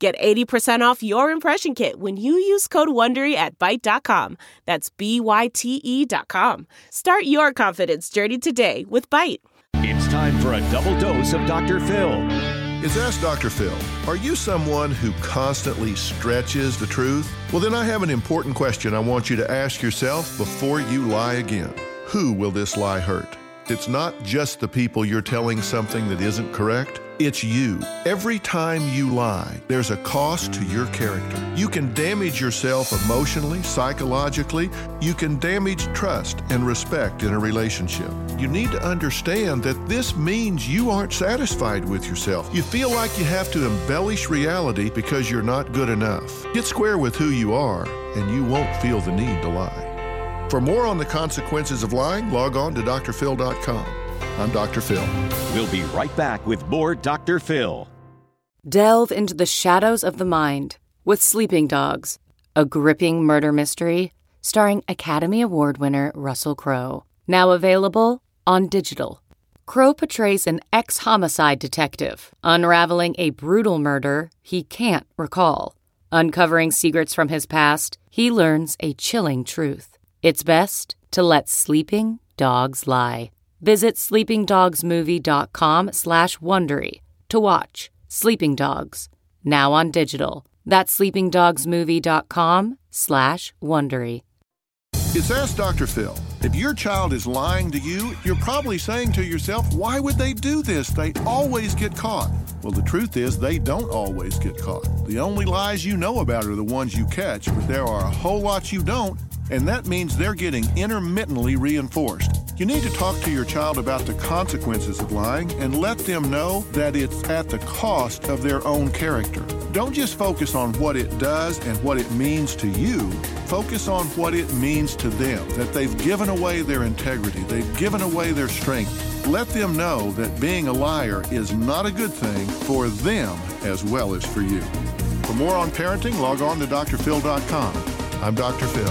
Get 80% off your impression kit when you use code WONDERY at Byte.com. That's B-Y-T-E dot com. Start your confidence journey today with Byte. It's time for a double dose of Dr. Phil. It's Ask Dr. Phil. Are you someone who constantly stretches the truth? Well, then I have an important question I want you to ask yourself before you lie again. Who will this lie hurt? It's not just the people you're telling something that isn't correct. It's you. Every time you lie, there's a cost to your character. You can damage yourself emotionally, psychologically. You can damage trust and respect in a relationship. You need to understand that this means you aren't satisfied with yourself. You feel like you have to embellish reality because you're not good enough. Get square with who you are, and you won't feel the need to lie. For more on the consequences of lying, log on to drphil.com. I'm Dr. Phil. We'll be right back with more Dr. Phil. Delve into the shadows of the mind with Sleeping Dogs, a gripping murder mystery starring Academy Award winner Russell Crowe. Now available on digital. Crowe portrays an ex homicide detective unraveling a brutal murder he can't recall. Uncovering secrets from his past, he learns a chilling truth. It's best to let sleeping dogs lie. Visit sleepingdogsmovie.com slash Wondery to watch Sleeping Dogs, now on digital. That's sleepingdogsmovie.com slash Wondery. It's Ask Dr. Phil. If your child is lying to you, you're probably saying to yourself, why would they do this? They always get caught. Well, the truth is, they don't always get caught. The only lies you know about are the ones you catch, but there are a whole lot you don't, and that means they're getting intermittently reinforced. You need to talk to your child about the consequences of lying and let them know that it's at the cost of their own character. Don't just focus on what it does and what it means to you. Focus on what it means to them, that they've given away their integrity, they've given away their strength. Let them know that being a liar is not a good thing for them as well as for you. For more on parenting, log on to drphil.com. I'm Dr. Phil.